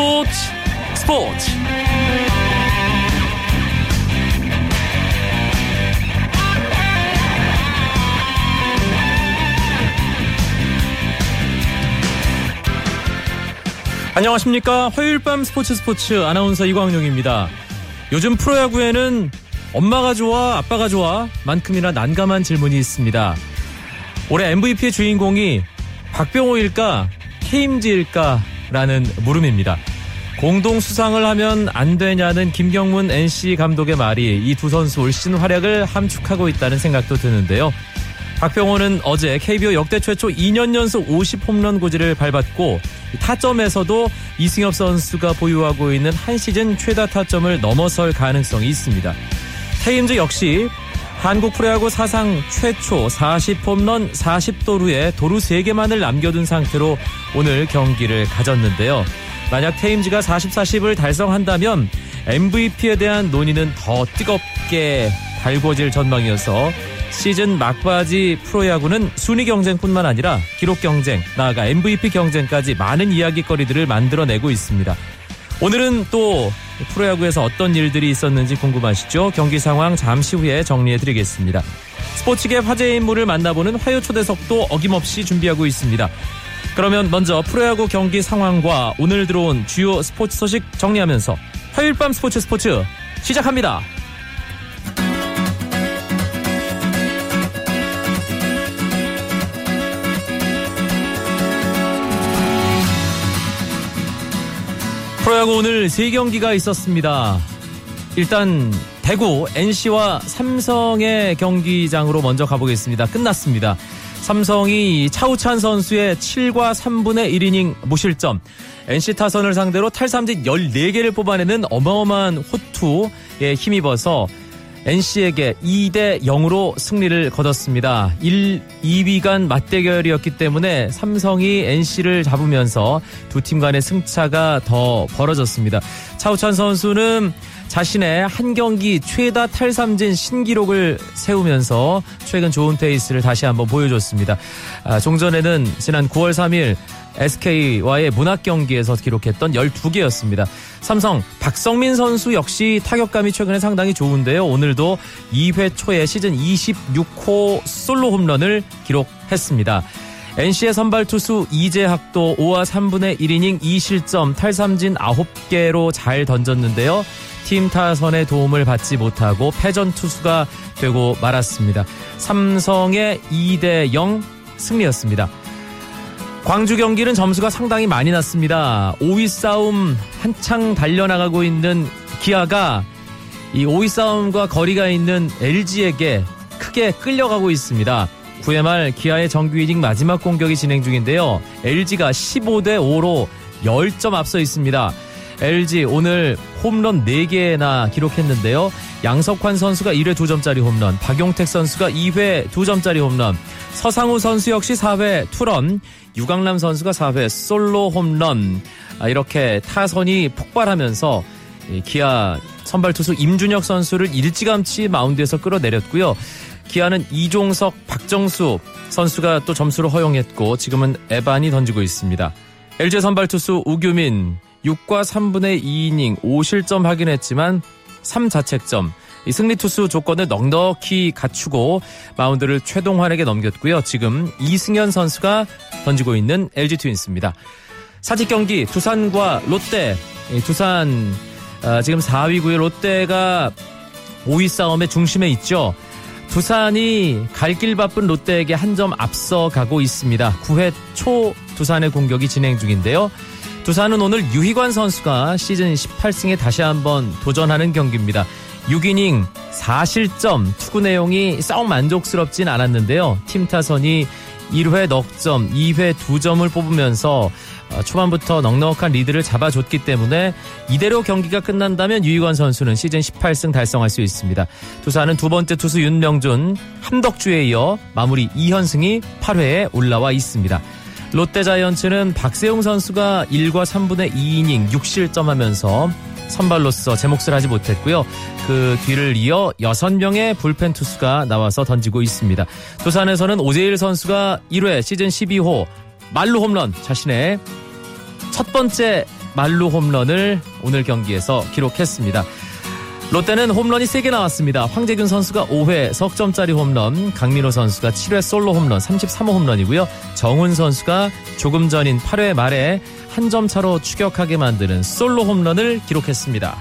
스포츠 스포츠. 안녕하십니까. 화요일 밤 스포츠 스포츠 아나운서 이광용입니다. 요즘 프로야구에는 엄마가 좋아 아빠가 좋아 만큼이나 난감한 질문이 있습니다. 올해 MVP의 주인공이 박병호일까 케임즈일까 라는 물음입니다. 공동 수상을 하면 안 되냐는 김경문 NC 감독의 말이 이 두 선수 올 시즌 활약을 함축하고 있다는 생각도 드는데요. 박병호는 어제 KBO 역대 최초 2년 연속 50홈런 고지를 밟았고 타점에서도 이승엽 선수가 보유하고 있는 한 시즌 최다 타점을 넘어설 가능성이 있습니다. 테임즈 역시 한국 프로야구 사상 최초 40홈런 40도루에 도루 3개만을 남겨둔 상태로 오늘 경기를 가졌는데요. 만약 테임즈가 40, 40을 달성한다면 MVP에 대한 논의는 더 뜨겁게 달궈질 전망이어서 시즌 막바지 프로야구는 순위 경쟁뿐만 아니라 기록 경쟁, 나아가 MVP 경쟁까지 많은 이야기거리들을 만들어내고 있습니다. 오늘은 또 프로야구에서 어떤 일들이 있었는지 궁금하시죠? 경기 상황 잠시 후에 정리해 드리겠습니다. 스포츠계 화제 인물을 만나보는 화요 초대석도 어김없이 준비하고 있습니다. 그러면 먼저 프로야구 경기 상황과 오늘 들어온 주요 스포츠 소식 정리하면서 화요일 밤 스포츠 스포츠 시작합니다. 프로야구 오늘 3경기가 있었습니다. 일단 대구 NC와 삼성의 경기장으로 먼저 가보겠습니다. 끝났습니다. 삼성이 차우찬 선수의 7과 3분의 1이닝 무실점 NC 타선을 상대로 탈삼진 14개를 뽑아내는 어마어마한 호투에 힘입어서 NC에게 2대 0으로 승리를 거뒀습니다. 1, 2위 간 맞대결이었기 때문에 삼성이 NC를 잡으면서 두 팀 간의 승차가 더 벌어졌습니다. 차우찬 선수는 자신의 한 경기 최다 탈삼진 신기록을 세우면서 최근 좋은 페이스를 다시 한번 보여줬습니다. 아, 종전에는 지난 9월 3일 SK와의 문학 경기에서 기록했던 12개였습니다. 삼성 박성민 선수 역시 타격감이 최근에 상당히 좋은데요. 오늘도 2회 초에 시즌 26호 솔로 홈런을 기록했습니다. NC의 선발 투수 이재학도 5와 3분의 1이닝 2실점 탈삼진 9개로 잘 던졌는데요. 팀 타선의 도움을 받지 못하고 패전 투수가 되고 말았습니다. 삼성의 2대 0 승리였습니다. 광주 경기는 점수가 상당히 많이 났습니다. 5위 싸움 한창 달려나가고 있는 기아가 이 5위 싸움과 거리가 있는 LG에게 크게 끌려가고 있습니다. 9회 말 기아의 정규 이닝 마지막 공격이 진행 중인데요. LG가 15대 5로 10점 앞서 있습니다. LG 오늘 홈런 4개나 기록했는데요. 양석환 선수가 1회 2점짜리 홈런, 박용택 선수가 2회 2점짜리 홈런, 서상우 선수 역시 4회 투런, 유강남 선수가 4회 솔로 홈런. 아, 이렇게 타선이 폭발하면서 기아 선발 투수 임준혁 선수를 일찌감치 마운드에서 끌어내렸고요. 기아는 이종석, 박정수 선수가 또 점수를 허용했고 지금은 에반이 던지고 있습니다. LG 선발 투수 우규민 6과 3분의 2이닝 5실점 하긴 했지만 3자책점 이 승리 투수 조건을 넉넉히 갖추고 마운드를 최동환에게 넘겼고요. 지금 이승현 선수가 던지고 있는 LG 트윈스입니다. 사직 경기 두산과 롯데 두산 어, 지금 4위고요. 롯데가 5위 싸움의 중심에 있죠. 두산이 갈 길 바쁜 롯데에게 한 점 앞서가고 있습니다. 9회 초 두산의 공격이 진행 중인데요. 두산은 오늘 유희관 선수가 시즌 18승에 다시 한번 도전하는 경기입니다. 6이닝 4실점 투구 내용이 썩 만족스럽진 않았는데요. 팀 타선이 1회 넉점, 2회 2점을 뽑으면서 어, 초반부터 넉넉한 리드를 잡아줬기 때문에 이대로 경기가 끝난다면 유희관 선수는 시즌 18승 달성할 수 있습니다. 두산은 두 번째 투수 윤명준, 함덕주에 이어 마무리 2현승이 8회에 올라와 있습니다. 롯데자이언츠는 박세용 선수가 1과 3분의 2이닝 6실점하면서 선발로서 제 몫을 하지 못했고요. 그 뒤를 이어 6명의 불펜 투수가 나와서 던지고 있습니다. 두산에서는 오재일 선수가 1회 시즌 12호 말루 홈런 자신의 첫 번째 말루 홈런을 오늘 경기에서 기록했습니다. 롯데는 홈런이 3개 나왔습니다. 황재균 선수가 5회 석점짜리 홈런, 강민호 선수가 7회 솔로 홈런 33호 홈런이고요. 정훈 선수가 조금 전인 8회 말에 한 점 차로 추격하게 만드는 솔로 홈런을 기록했습니다.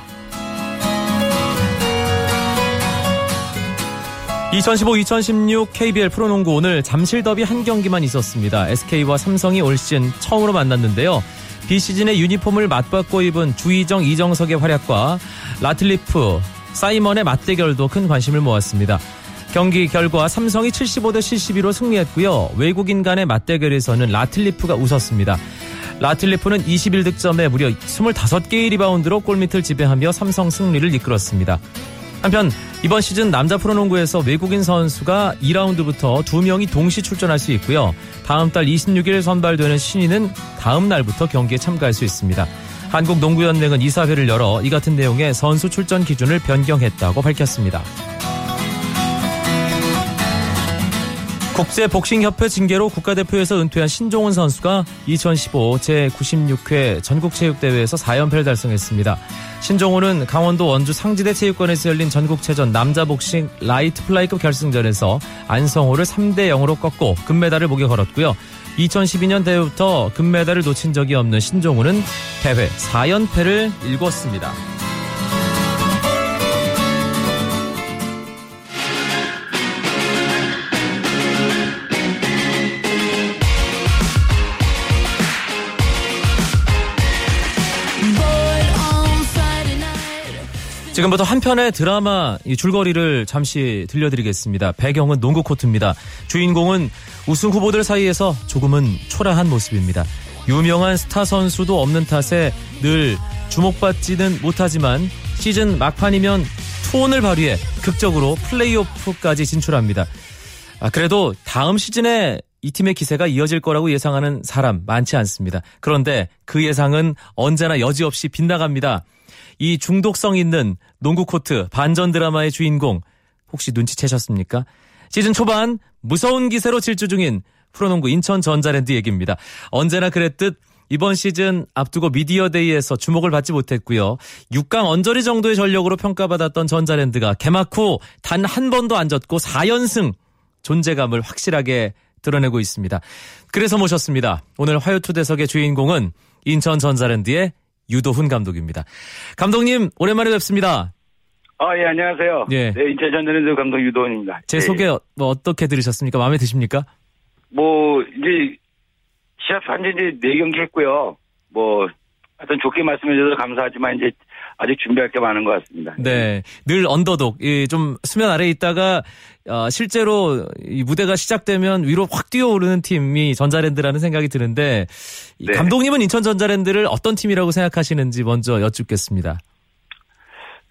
2015-2016 KBL 프로농구 오늘 잠실 더비 한 경기만 있었습니다. SK와 삼성이 올 시즌 처음으로 만났는데요. 비시즌의 유니폼을 맞바꿔 입은 주희정, 이정석의 활약과 라틀리프, 사이먼의 맞대결도 큰 관심을 모았습니다. 경기 결과 삼성이 75대 72로 승리했고요. 외국인 간의 맞대결에서는 라틀리프가 웃었습니다. 라틀리프는 21득점에 무려 25개의 리바운드로 골밑을 지배하며 삼성 승리를 이끌었습니다. 한편 이번 시즌 남자 프로농구에서 외국인 선수가 2라운드부터 2명이 동시 출전할 수 있고요. 다음 달 26일 선발되는 신인은 다음 날부터 경기에 참가할 수 있습니다. 한국농구연맹은 이사회를 열어 이 같은 내용의 선수 출전 기준을 변경했다고 밝혔습니다. 국제복싱협회 징계로 국가대표에서 은퇴한 신종훈 선수가 2015 제96회 전국체육대회에서 4연패를 달성했습니다. 신종훈은 강원도 원주 상지대 체육관에서 열린 전국체전 남자복싱 라이트 플라이급 결승전에서 안성호를 3대 0으로 꺾고 금메달을 목에 걸었고요. 2012년 대회부터 금메달을 놓친 적이 없는 신종훈은 대회 4연패를 일궜습니다. 지금부터 한 편의 드라마 줄거리를 잠시 들려드리겠습니다. 배경은 농구 코트입니다. 주인공은 우승 후보들 사이에서 조금은 초라한 모습입니다. 유명한 스타 선수도 없는 탓에 늘 주목받지는 못하지만 시즌 막판이면 투혼을 발휘해 극적으로 플레이오프까지 진출합니다. 아, 그래도 다음 시즌에 이 팀의 기세가 이어질 거라고 예상하는 사람 많지 않습니다. 그런데 그 예상은 언제나 여지없이 빗나갑니다. 이 중독성 있는 농구 코트 반전 드라마의 주인공 혹시 눈치채셨습니까? 시즌 초반 무서운 기세로 질주 중인 프로농구 인천 전자랜드 얘기입니다. 언제나 그랬듯 이번 시즌 앞두고 미디어데이에서 주목을 받지 못했고요. 6강 언저리 정도의 전력으로 평가받았던 전자랜드가 개막 후 단 한 번도 안 졌고 4연승 존재감을 확실하게 드러내고 있습니다. 그래서 모셨습니다. 오늘 화요투대석의 주인공은 인천 전자랜드의 유도훈 감독입니다. 감독님 오랜만에 뵙습니다. 아, 예, 안녕하세요. 예. 네, 인천 전자랜드 감독 유도훈입니다. 제 예. 소개 뭐 어떻게 들으셨습니까? 마음에 드십니까? 뭐 이제 시합 한지 이제 네 경기 했고요. 뭐 하여튼 좋게 말씀해 주셔서 감사하지만 이제 아직 준비할 게 많은 것 같습니다. 네. 늘 언더독, 좀 수면 아래에 있다가, 어, 실제로 이 무대가 시작되면 위로 확 뛰어오르는 팀이 전자랜드라는 생각이 드는데, 네. 감독님은 인천 전자랜드를 어떤 팀이라고 생각하시는지 먼저 여쭙겠습니다.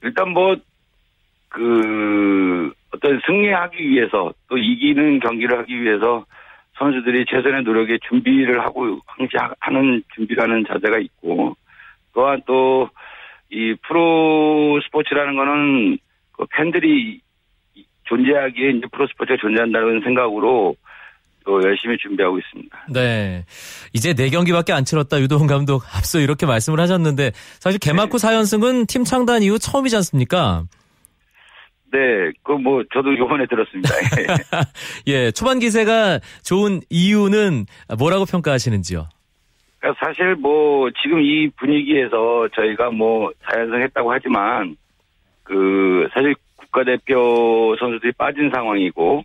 일단 뭐, 그, 어떤 승리하기 위해서 또 이기는 경기를 하기 위해서 선수들이 최선의 노력에 준비를 하고 항상 하는 준비라는 자세가 있고 또한 또 이 프로 스포츠라는 거는 그 팬들이 존재하기에 이제 프로 스포츠가 존재한다는 생각으로 또 열심히 준비하고 있습니다. 네. 이제 4경기밖에 안 치렀다 유도훈 감독 앞서 이렇게 말씀을 하셨는데 사실 개막 후 네. 4연승은 팀 창단 이후 처음이지 않습니까? 네, 그 뭐 저도 요번에 들었습니다. 예, 초반 기세가 좋은 이유는 뭐라고 평가하시는지요? 그러니까 사실 뭐 지금 이 분위기에서 저희가 뭐 자연성 했다고 하지만 그 사실 국가대표 선수들이 빠진 상황이고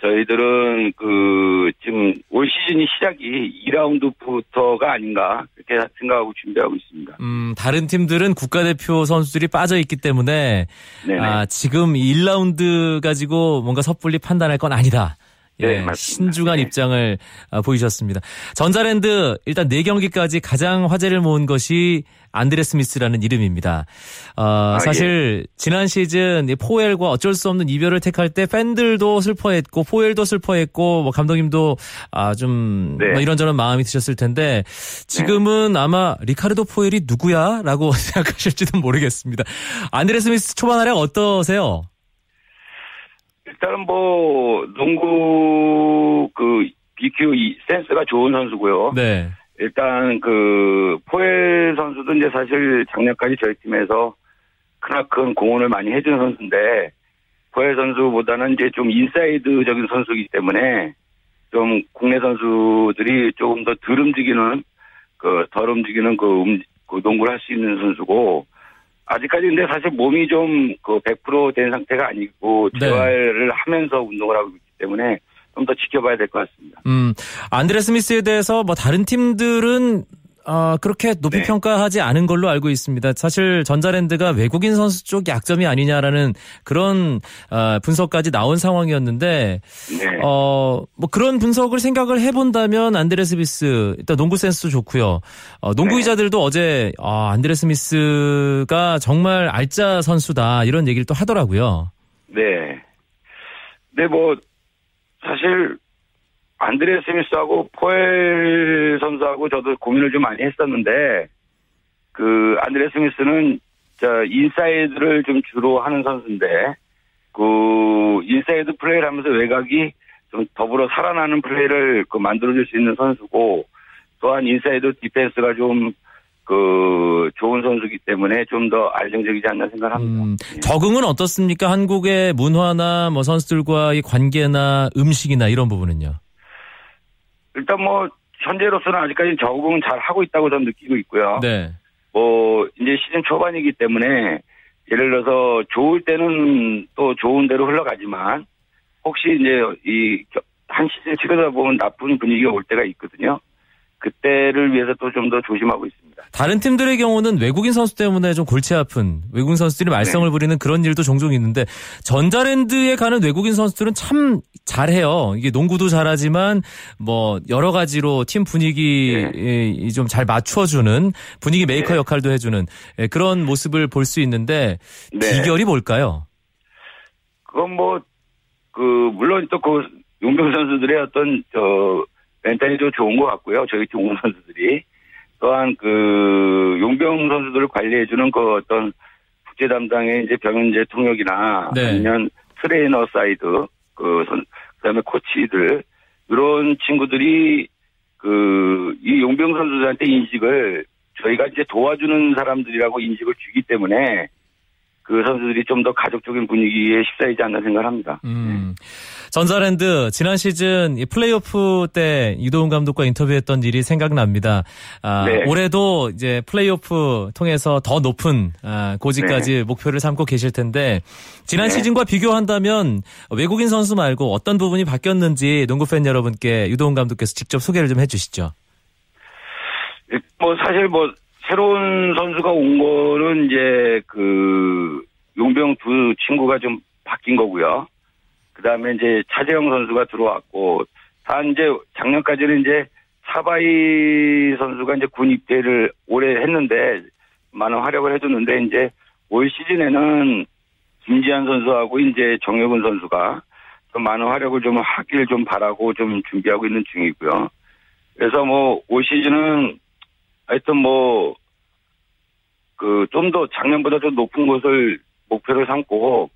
저희들은 그 지금 올 시즌이 시작이 2라운드부터가 아닌가 그렇게 생각하고 준비하고 있습니다. 음, 다른 팀들은 국가대표 선수들이 빠져 있기 때문에. 아, 지금 1라운드 가지고 뭔가 섣불리 판단할 건 아니다. 예, 네, 신중한 네. 입장을 아, 보이셨습니다. 전자랜드 일단 4경기까지 가장 화제를 모은 것이 안드레 스미스라는 이름입니다. 어, 아, 사실 예. 지난 시즌 포엘과 어쩔 수 없는 이별을 택할 때 팬들도 슬퍼했고 포엘도 슬퍼했고 뭐 감독님도 아, 좀 네. 뭐 이런저런 마음이 드셨을 텐데 지금은 네. 아마 리카르도 포엘이 누구야라고 생각하실지도 모르겠습니다. 안드레 스미스 초반 활약 어떠세요? 일단은 뭐 농구 그 BQ 센스가 좋은 선수고요. 네. 일단 그 포엘 선수도 이제 사실 작년까지 저희 팀에서 크나큰 공헌을 많이 해준 선수인데 포엘 선수보다는 이제 좀 인사이드적인 선수이기 때문에 좀 국내 선수들이 조금 더 덜 움직이는 그 덜 움직이는 그, 음, 그 농구를 할 수 있는 선수고 아직까지 근데 사실 몸이 좀 그 100%된 상태가 아니고 네. 재활을 하면서 운동을 하고 있기 때문에 좀 더 지켜봐야 될 것 같습니다. 음, 안드레 스미스에 대해서 뭐 다른 팀들은 어, 그렇게 높이 네. 평가하지 않은 걸로 알고 있습니다. 사실 전자랜드가 외국인 선수 쪽 약점이 아니냐라는 그런 어, 분석까지 나온 상황이었는데 네. 어, 뭐 그런 분석을 생각을 해본다면 안드레 스미스 일단 농구 센스도 좋고요. 어, 농구 네. 기자들도 어제 아, 안드레 스미스가 정말 알짜 선수다 이런 얘기를 또 하더라고요. 네. 근데 뭐 사실 안드레 스미스하고 포엘 선수하고 저도 고민을 좀 많이 했었는데 그 안드레 스미스는 저 인사이드를 좀 주로 하는 선수인데 그 인사이드 플레이를 하면서 외곽이 좀 더불어 살아나는 플레이를 그 만들어줄 수 있는 선수고 또한 인사이드 디펜스가 좀 그 좋은 선수기 때문에 좀 더 안정적이지 않나 생각합니다. 음, 예. 적응은 어떻습니까? 한국의 문화나 뭐 선수들과의 관계나 음식이나 이런 부분은요. 일단 뭐 현재로서는 아직까지 적응은 잘 하고 있다고 저는 느끼고 있고요. 네. 뭐 이제 시즌 초반이기 때문에 예를 들어서 좋을 때는 또 좋은 대로 흘러가지만 혹시 이제 이 한 시즌 치르다 보면 나쁜 분위기가 올 때가 있거든요. 그때를 위해서 또 좀 더 조심하고 있습니다. 다른 팀들의 경우는 외국인 선수 때문에 좀 골치 아픈 외국인 선수들이 말썽을 부리는 그런 일도 종종 있는데 전자랜드에 가는 외국인 선수들은 참 잘해요. 이게 농구도 잘하지만 뭐 여러 가지로 팀 분위기 좀잘 맞춰주는 분위기 메이커 네. 역할도 해주는 예, 그런 모습을 볼 수 있는데 네. 비결이 뭘까요? 그건 뭐, 그, 물론 또 그, 용병 선수들의 어떤, 저, mentality도 좋은 것 같고요. 저희 팀 온 선수들이. 또한 그, 용병 선수들을 관리해주는 그 어떤, 국제 담당의 이제 변영재 통역이나, 네. 아니면 트레이너 사이드, 그, 선, 그 다음에 코치들, 이런 친구들이, 그, 이 용병 선수들한테 인식을 저희가 이제 도와주는 사람들이라고 인식을 주기 때문에 그 선수들이 좀 더 가족적인 분위기에 휩싸이지 않나 생각합니다. 음. 전자랜드 지난 시즌 이 플레이오프 때 유도훈 감독과 인터뷰했던 일이 생각납니다. 아, 네. 올해도 이제 플레이오프 통해서 더 높은 아, 고지까지 목표를 삼고 계실 텐데 지난 네. 시즌과 비교한다면 외국인 선수 말고 어떤 부분이 바뀌었는지 농구 팬 여러분께 유도훈 감독께서 직접 소개를 좀 해주시죠. 뭐 사실 뭐 새로운 선수가 온 거는 이제 그 용병 두 친구가 좀 바뀐 거고요. 그 다음에 이제 차재영 선수가 들어왔고 다 이제 작년까지는 이제 사바이 선수가 이제 군 입대를 올해 했는데 많은 활약을 해줬는데 이제 올 시즌에는 김지한 선수하고 이제 정혁은 선수가 좀 많은 활약을 좀 하길 좀 바라고 좀 준비하고 있는 중이고요. 그래서 뭐 올 시즌은 하여튼 뭐 그 좀 더 작년보다 좀 높은 곳을 목표로 삼고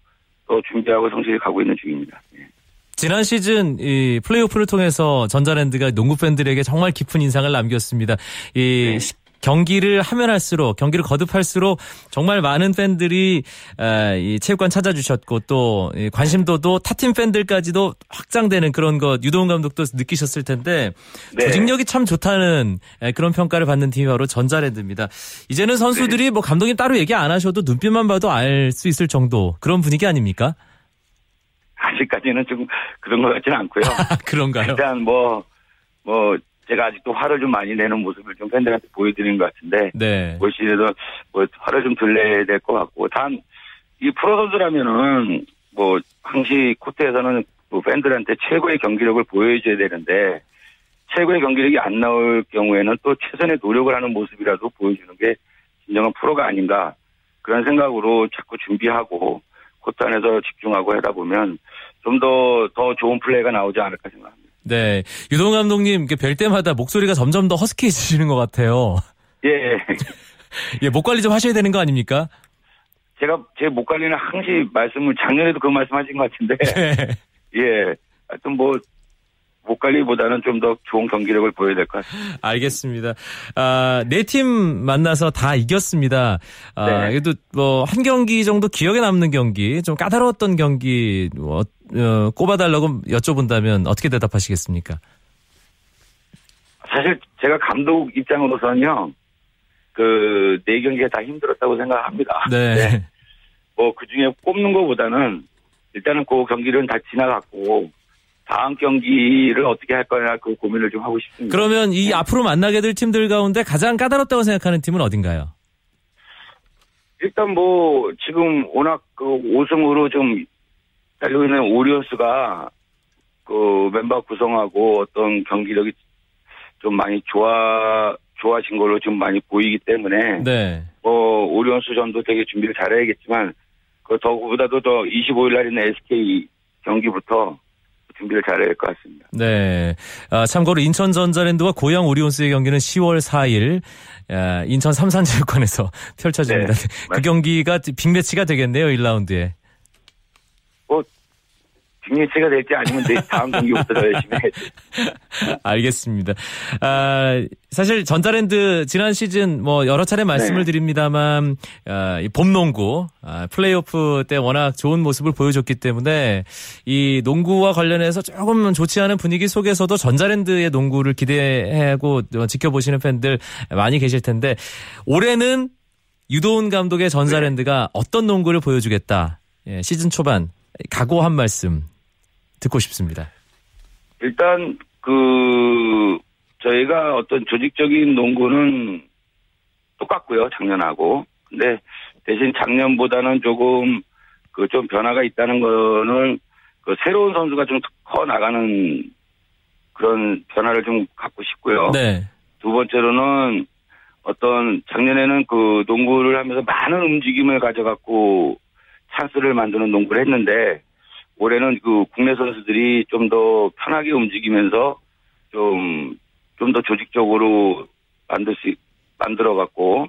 또 준비하고 성실히 가고 있는 중입니다. 예. 지난 시즌 이 플레이오프를 통해서 전자랜드가 농구 팬들에게 정말 깊은 인상을 남겼습니다. 이 네. 시- 경기를 하면 할수록 경기를 거듭할수록 정말 많은 팬들이 아, 이 체육관 찾아주셨고 또이 관심도도 타팀 팬들까지도 확장되는 그런 것 유도훈 감독도 느끼셨을 텐데 네. 조직력이 참 좋다는 에, 그런 평가를 받는 팀이 바로 전자랜드입니다. 이제는 선수들이 뭐 감독님 따로 얘기 안 하셔도 눈빛만 봐도 알 수 있을 정도 그런 분위기 아닙니까? 아직까지는 좀 그런 것 같지는 않고요. 아, 그런가요? 일단 뭐, 뭐, 제가 아직도 화를 좀 많이 내는 모습을 좀 팬들한테 보여드리는 것 같은데, 네. 올 시즌에도 뭐 화를 좀 덜 내야 될 것 같고, 단, 이 프로 선수라면은, 뭐, 항시 코트에서는 뭐 팬들한테 최고의 경기력을 보여줘야 되는데, 최고의 경기력이 안 나올 경우에는 또 최선의 노력을 하는 모습이라도 보여주는 게 진정한 프로가 아닌가, 그런 생각으로 자꾸 준비하고, 코트 안에서 집중하고 하다 보면, 좀 더, 더 좋은 플레이가 나오지 않을까 생각합니다. 네. 유동 감독님, 뵐 때마다 목소리가 점점 더 허스키해지시는 것 같아요. 예. 예, 목 관리 좀 하셔야 되는 거 아닙니까? 제가 제 목 관리는 항시 말씀을 작년에도 그 말씀하신 것 같은데 네. 예 하여튼 뭐 목 관리보다는 좀 더 좋은 경기력을 보여야 될 것 같습니다. 알겠습니다. 아, 네팀 만나서 다 이겼습니다. 아, 네. 그래도 뭐 한 경기 정도 기억에 남는 경기, 좀 까다로웠던 경기 뭐, 어, 꼽아달라고 여쭤본다면 어떻게 대답하시겠습니까? 사실 제가 감독 입장으로서는요, 그, 네 경기가 다 힘들었다고 생각합니다. 네. 뭐, 그 중에 꼽는 것보다는 일단은 그 경기는 다 지나갔고, 다음 경기를 어떻게 할 거냐 그 고민을 좀 하고 싶습니다. 그러면 이 앞으로 만나게 될 팀들 가운데 가장 까다롭다고 생각하는 팀은 어딘가요? 일단 뭐, 지금 워낙 그 5승으로 좀 달리고 있는 오리온스가 그 멤버 구성하고 어떤 경기력이 좀 많이 좋아, 좋아진 걸로 좀 많이 보이기 때문에 네. 뭐 오리온스 전도 되게 준비를 잘해야겠지만 그 더보다도 더 25일 날 있는 SK 경기부터 준비를 잘해야 될것 같습니다. 네. 아, 참고로 인천 전자랜드와 고양 오리온스의 경기는 10월 4일 아, 인천 삼산체육관에서 펼쳐집니다. 네, 그 맞습니다. 경기가 빅매치가 되겠네요, 1라운드에. 뭐 빅매치가 될지 아니면 내 다음 경기부터 더 열심히 해야지. 알겠습니다. 아, 사실 전자랜드 지난 시즌 뭐 여러 차례 말씀을 네. 드립니다만 아, 이 봄농구 아, 플레이오프 때 워낙 좋은 모습을 보여줬기 때문에 이 농구와 관련해서 조금 좋지 않은 분위기 속에서도 전자랜드의 농구를 기대하고 지켜보시는 팬들 많이 계실 텐데 올해는 유도훈 감독의 전자랜드가 어떤 농구를 보여주겠다. 예, 시즌 초반 각오 한 말씀 듣고 싶습니다. 일단 그 저희가 어떤 조직적인 농구는 똑같고요 작년하고 근데 대신 작년보다는 조금 그 좀 변화가 있다는 거는 그 새로운 선수가 좀 커 나가는 그런 변화를 좀 갖고 싶고요. 네. 두 번째로는 어떤 작년에는 그 농구를 하면서 많은 움직임을 가져갖고 찬스를 만드는 농구를 했는데 올해는 그 국내 선수들이 좀 더 편하게 움직이면서 좀 좀 더 조직적으로 만들 수 만들어 갖고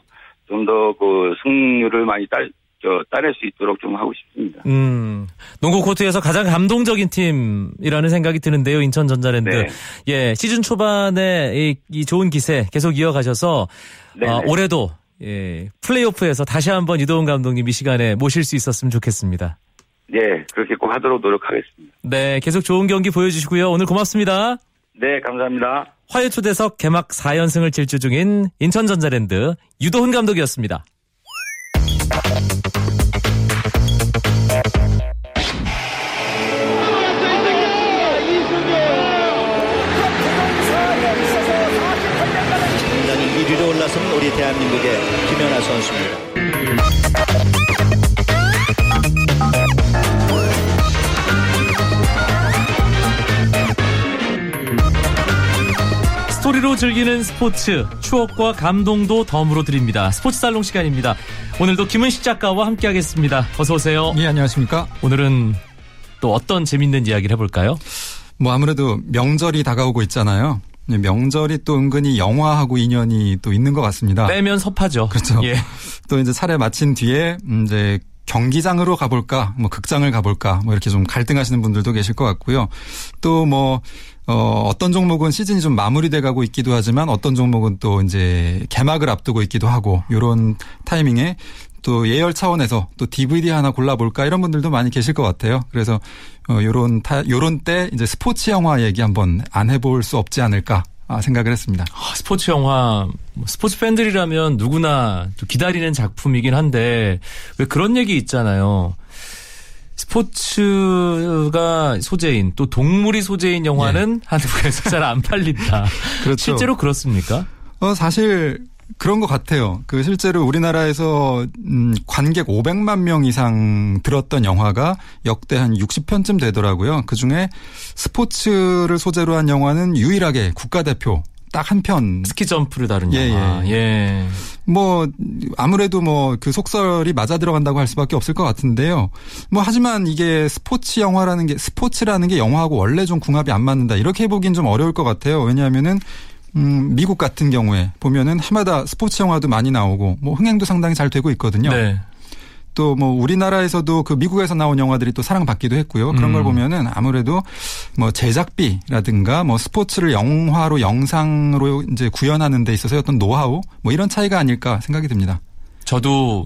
좀 더 그 승률을 많이 딸 저, 따낼 수 있도록 좀 하고 싶습니다. 음, 농구 코트에서 가장 감동적인 팀이라는 생각이 드는데요, 인천 전자랜드. 네. 예, 시즌 초반에 이, 이 좋은 기세 계속 이어가셔서. 어, 올해도 예, 플레이오프에서 다시 한번 이도훈 감독님 이 시간에 모실 수 있었으면 좋겠습니다. 네, 그렇게 꼭 하도록 노력하겠습니다. 네, 계속 좋은 경기 보여주시고요. 오늘 고맙습니다. 네, 감사합니다. 화요 초대석 개막 4연승을 질주 중인 인천 전자랜드 유도훈 감독이었습니다. 굉장히 1위로 올라선 우리 대한민국의 김연아 선수입니다. 스토리로 즐기는 스포츠, 추억과 감동도 덤으로 드립니다. 스포츠 살롱 시간입니다. 오늘도 김은식 작가와 함께하겠습니다. 어서 오세요. 예, 안녕하십니까. 오늘은 또 어떤 재밌는 이야기를 해볼까요? 뭐 아무래도 명절이 다가오고 있잖아요. 예, 명절이 또 은근히 영화하고 인연이 또 있는 것 같습니다. 빼면 섭하죠. 그렇죠. 예. 또 이제 차례 마친 뒤에 음, 이제 경기장으로 가볼까, 뭐 극장을 가볼까, 뭐 이렇게 좀 갈등하시는 분들도 계실 것 같고요. 또 뭐 어, 어떤 종목은 시즌이 좀 마무리돼 가고 있기도 하지만 어떤 종목은 또 이제 개막을 앞두고 있기도 하고 요런 타이밍에 또 예열 차원에서 또 DVD 하나 골라볼까 이런 분들도 많이 계실 것 같아요. 그래서 어, 요런 타, 요런 때 이제 스포츠 영화 얘기 한번 안 해볼 수 없지 않을까 아, 생각을 했습니다. 아, 스포츠 영화, 뭐 스포츠 팬들이라면 누구나 또 기다리는 작품이긴 한데 왜 그런 얘기 있잖아요. 스포츠가 소재인 또 동물이 소재인 영화는 한국에서 잘 안 팔린다. 예. 그렇죠. 실제로 그렇습니까? 어, 사실 그런 것 같아요. 그 실제로 우리나라에서 음, 관객 500만 명 이상 들었던 영화가 역대 한 60편쯤 되더라고요. 그 중에 스포츠를 소재로 한 영화는 유일하게 국가대표 딱 한 편. 스키 점프를 다룬 예, 영화. 예. 뭐 아무래도 뭐 그 속설이 맞아 들어간다고 할 수밖에 없을 것 같은데요. 뭐 하지만 이게 스포츠 영화라는 게 스포츠라는 게 영화하고 원래 좀 궁합이 안 맞는다. 이렇게 보긴 좀 어려울 것 같아요. 왜냐하면은 음, 미국 같은 경우에 보면은 해마다 스포츠 영화도 많이 나오고 뭐 흥행도 상당히 잘 되고 있거든요. 네. 또 뭐 우리나라에서도 그 미국에서 나온 영화들이 또 사랑받기도 했고요. 그런 음. 걸 보면은 아무래도 뭐 제작비라든가 뭐 스포츠를 영화로 영상으로 이제 구현하는 데 있어서 어떤 노하우 뭐 이런 차이가 아닐까 생각이 듭니다. 저도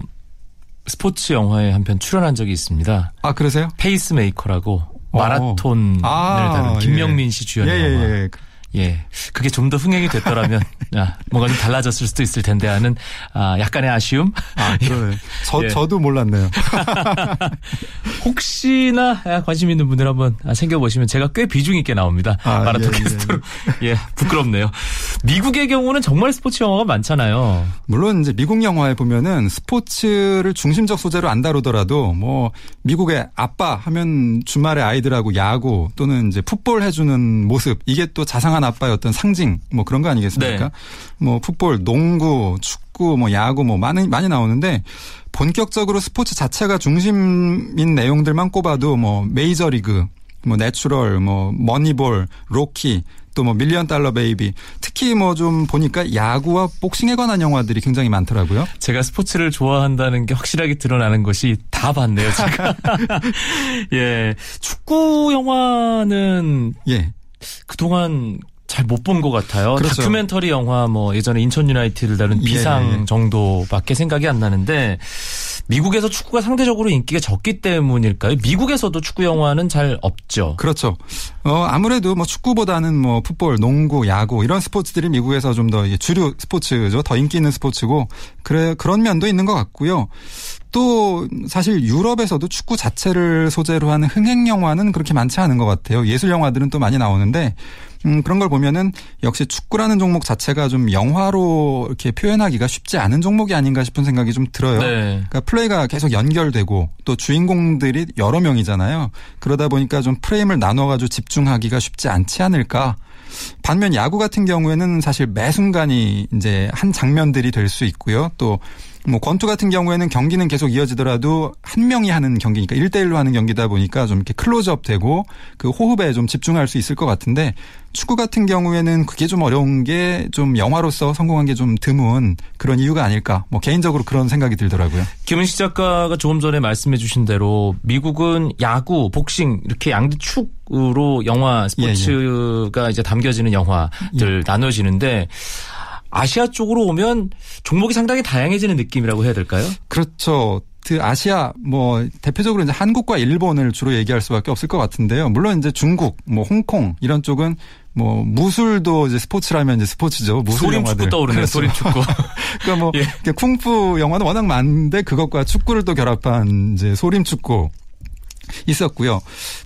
스포츠 영화에 한 편 출연한 적이 있습니다. 아 그러세요? 페이스메이커라고 어. 마라톤을 아, 다룬 김명민 씨 주연 의 예, 영화. 예, 예. 예, 그게 좀 더 흥행이 됐더라면 아, 뭔가 좀 달라졌을 수도 있을 텐데 하는 아, 약간의 아쉬움. 아, 그러네. 저, 예. 저도 몰랐네요. 혹시나 아, 관심 있는 분들 한번 아, 생겨보시면 제가 꽤 비중 있게 나옵니다. 아, 마라톤 예, 예, 캐스터로. 예, 부끄럽네요. 미국의 경우는 정말 스포츠 영화가 많잖아요. 물론 이제 미국 영화에 보면은 스포츠를 중심적 소재로 안 다루더라도 뭐 미국의 아빠 하면 주말에 아이들하고 야구 또는 이제 풋볼 해주는 모습 이게 또 자상한 아빠의 어떤 상징 뭐 그런 거 아니겠습니까? 네. 뭐 풋볼, 농구, 축구, 뭐 야구 뭐 많이 많이 나오는데 본격적으로 스포츠 자체가 중심인 내용들만 꼽아도 뭐 메이저리그, 뭐 내추럴, 뭐 머니볼, 로키 또 뭐 밀리언 달러 베이비 특히 뭐 좀 보니까 야구와 복싱에 관한 영화들이 굉장히 많더라고요. 제가 스포츠를 좋아한다는 게 확실하게 드러나는 것이 다 봤네요, 제가. 예. 축구 영화는 예. 그동안 잘 못 본 것 같아요. 그렇죠. 다큐멘터리 영화 뭐 예전에 인천 유나이티드를 다룬 예, 비상 예, 예. 정도밖에 생각이 안 나는데 미국에서 축구가 상대적으로 인기가 적기 때문일까요? 미국에서도 축구 영화는 잘 없죠. 그렇죠. 어, 아무래도 뭐 축구보다는 뭐 풋볼, 농구, 야구 이런 스포츠들이 미국에서 좀 더 주류 스포츠죠. 더 인기 있는 스포츠고 그래 그런 면도 있는 것 같고요. 또 사실 유럽에서도 축구 자체를 소재로 하는 흥행 영화는 그렇게 많지 않은 것 같아요. 예술 영화들은 또 많이 나오는데 음, 그런 걸 보면은 역시 축구라는 종목 자체가 좀 영화로 이렇게 표현하기가 쉽지 않은 종목이 아닌가 싶은 생각이 좀 들어요. 네. 그러니까 플레이가 계속 연결되고 또 주인공들이 여러 명이잖아요. 그러다 보니까 좀 프레임을 나눠가지고 집중하기가 쉽지 않지 않을까. 반면 야구 같은 경우에는 사실 매 순간이 이제 한 장면들이 될 수 있고요. 또 뭐 권투 같은 경우에는 경기는 계속 이어지더라도 한 명이 하는 경기니까 1대1로 하는 경기다 보니까 좀 이렇게 클로즈업 되고 그 호흡에 좀 집중할 수 있을 것 같은데 축구 같은 경우에는 그게 좀 어려운 게 좀 영화로서 성공한 게 좀 드문 그런 이유가 아닐까. 뭐 개인적으로 그런 생각이 들더라고요. 김은식 작가가 조금 전에 말씀해 주신 대로 미국은 야구, 복싱 이렇게 양대 축으로 영화 스포츠가 이제 담겨지는 영화들 나눠지는데 아시아 쪽으로 오면 종목이 상당히 다양해지는 느낌이라고 해야 될까요? 그렇죠. 그 아시아 뭐 대표적으로 이제 한국과 일본을 주로 얘기할 수밖에 없을 것 같은데요. 물론 이제 중국, 뭐 홍콩 이런 쪽은 뭐 무술도 이제 스포츠라면 이제 스포츠죠. 무술 소림 영화들. 축구 떠오르네요. 그렇죠. 소림 축구. 그러니까 뭐 예. 쿵푸 영화는 워낙 많은데 그것과 축구를 또 결합한 이제 소림 축구 있었고요.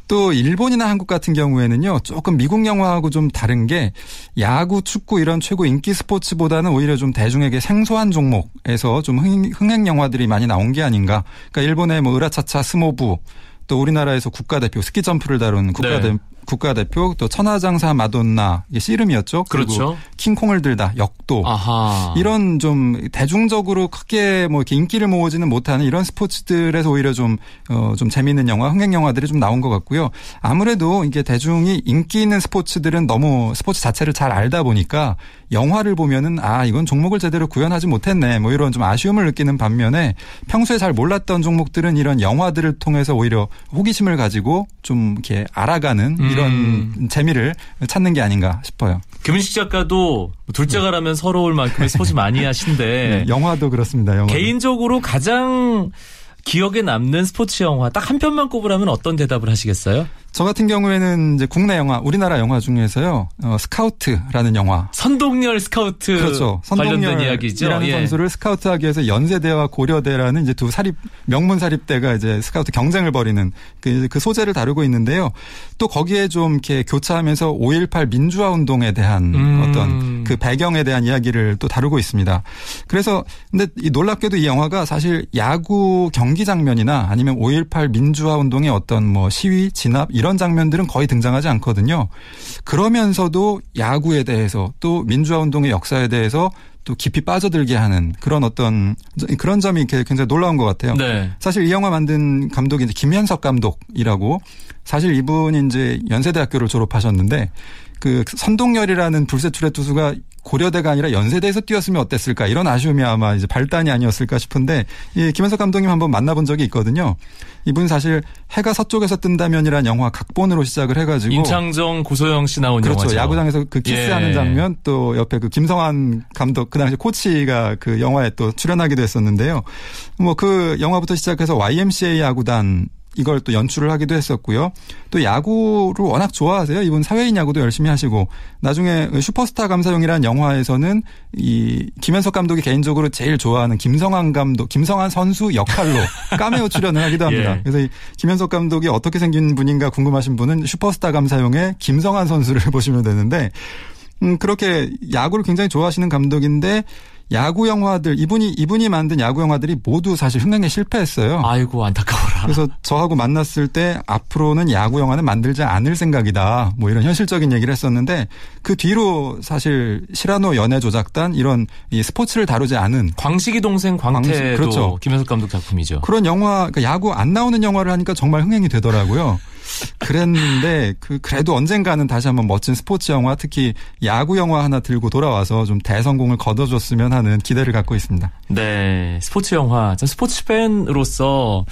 또 일본이나 한국 같은 경우에는요. 조금 미국 영화하고 좀 다른 게 야구, 축구 이런 최고 인기 스포츠보다는 오히려 좀 대중에게 생소한 종목에서 좀 흥- 흥행 영화들이 많이 나온 게 아닌가. 그러니까 일본의 뭐 으라차차 스모부 또 우리나라에서 국가대표 스키 점프를 다룬 국가대, 네. 국가대표 또 천하장사 마돈나 이게 씨름이었죠. 그리고 그렇죠. 킹콩을 들다 역도 아하. 이런 좀 대중적으로 크게 뭐 이렇게 인기를 모으지는 못하는 이런 스포츠들에서 오히려 좀, 어, 좀 재미있는 영화, 흥행 영화들이 좀 나온 것 같고요. 아무래도 이게 대중이 인기 있는 스포츠들은 너무 스포츠 자체를 잘 알다 보니까 영화를 보면은 아, 이건 종목을 제대로 구현하지 못했네. 뭐 이런 좀 아쉬움을 느끼는 반면에 평소에 잘 몰랐던 종목들은 이런 영화들을 통해서 오히려 호기심을 가지고 좀 이렇게 알아가는 이런 음. 재미를 찾는 게 아닌가 싶어요. 김은식 작가도 둘째가라면 서러울 만큼의 스포츠 많이 하신데 네, 영화도 그렇습니다. 영화. 개인적으로 가장 기억에 남는 스포츠 영화 딱 한 편만 꼽으라면 어떤 대답을 하시겠어요? 저 같은 경우에는 이제 국내 영화, 우리나라 영화 중에서요, 어, 스카우트라는 영화. 선동열 스카우트 그렇죠. 관련된 이야기죠. 예. 선수를 스카우트하기 위해서 연세대와 고려대라는 이제 두 사립 명문 사립대가 이제 스카우트 경쟁을 벌이는 그, 그 소재를 다루고 있는데요. 또 거기에 좀 이렇게 교차하면서 5.18 민주화 운동에 대한 음. 어떤 그 배경에 대한 이야기를 또 다루고 있습니다. 그래서 근데 이 놀랍게도 이 영화가 사실 야구 경기 장면이나 아니면 5.18 민주화 운동의 어떤 뭐 시위, 진압 이런 장면들은 거의 등장하지 않거든요. 그러면서도 야구에 대해서 또 민주화 운동의 역사에 대해서 또 깊이 빠져들게 하는 그런 어떤 그런 점이 굉장히 놀라운 것 같아요. 네. 사실 이 영화 만든 감독이 이제 김현석 감독이라고 사실 이분이 이제 연세대학교를 졸업하셨는데 그 선동열이라는 불세출의 투수가 고려대가 아니라 연세대에서 뛰었으면 어땠을까 이런 아쉬움이 아마 이제 발단이 아니었을까 싶은데 이 김현석 감독님 한번 만나본 적이 있거든요. 이분 사실 해가 서쪽에서 뜬다면이란 영화 각본으로 시작을 해가지고 임창정 고소영 씨 나온 그렇죠. 영화죠. 야구장에서 그 키스하는 예. 장면 또 옆에 그 김성환 감독 그 당시 코치가 그 영화에 또 출연하기도 했었는데요. 뭐 그 영화부터 시작해서 YMCA 야구단 이걸 또 연출을 하기도 했었고요. 또 야구를 워낙 좋아하세요. 이분 사회인 야구도 열심히 하시고 나중에 슈퍼스타 감사용이라는 영화에서는 이 김현석 감독이 개인적으로 제일 좋아하는 김성환 감독, 김성환 선수 역할로 카메오 출연을 하기도 합니다. 예. 그래서 이 김현석 감독이 어떻게 생긴 분인가 궁금하신 분은 슈퍼스타 감사용의 김성환 선수를 보시면 되는데 음, 그렇게 야구를 굉장히 좋아하시는 감독인데 야구 영화들 이분이 이분이 만든 야구 영화들이 모두 사실 흥행에 실패했어요. 아이고 안타까워라. 그래서 저하고 만났을 때 앞으로는 야구 영화는 만들지 않을 생각이다. 뭐 이런 현실적인 얘기를 했었는데 그 뒤로 사실 시라노 연애 조작단 이런 이 스포츠를 다루지 않은 광식이 동생 광태도 광식, 그렇죠. 김현석 감독 작품이죠. 그런 영화, 그러니까 야구 안 나오는 영화를 하니까 정말 흥행이 되더라고요. 그랬는데 그 그래도 언젠가는 다시 한번 멋진 스포츠 영화, 특히 야구 영화 하나 들고 돌아와서 좀 대성공을 거둬줬으면 하는 기대를 갖고 있습니다. 네, 스포츠 영화. 전 스포츠 팬으로서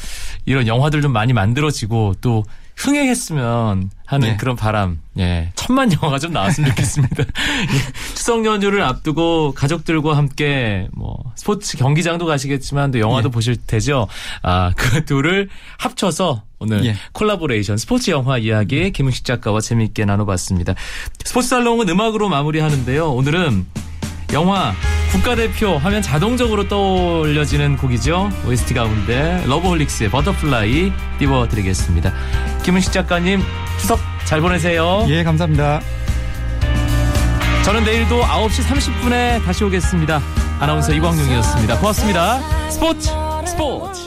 이런 영화들 좀 많이 만들어지고 또 흥행했으면 하는 네. 그런 바람. 예. 천만 영화가 좀 나왔으면 좋겠습니다. 예, 추석 연휴를 앞두고 가족들과 함께 뭐 스포츠 경기장도 가시겠지만 또 영화도 예. 보실 테죠. 아, 그 둘을 합쳐서 오늘 예. 콜라보레이션 스포츠 영화 이야기 김은식 작가와 재미있게 나눠봤습니다. 스포츠 살롱은 음악으로 마무리하는데요. 오늘은 영화 국가대표 하면 자동적으로 떠올려지는 곡이죠. OST 가운데 러브홀릭스의 버터플라이 띄워드리겠습니다. 김은식 작가님 추석 잘 보내세요. 예, 감사합니다. 저는 내일도 9시 30분에 다시 오겠습니다. 아나운서 이광용이었습니다. 고맙습니다. 스포츠 스포츠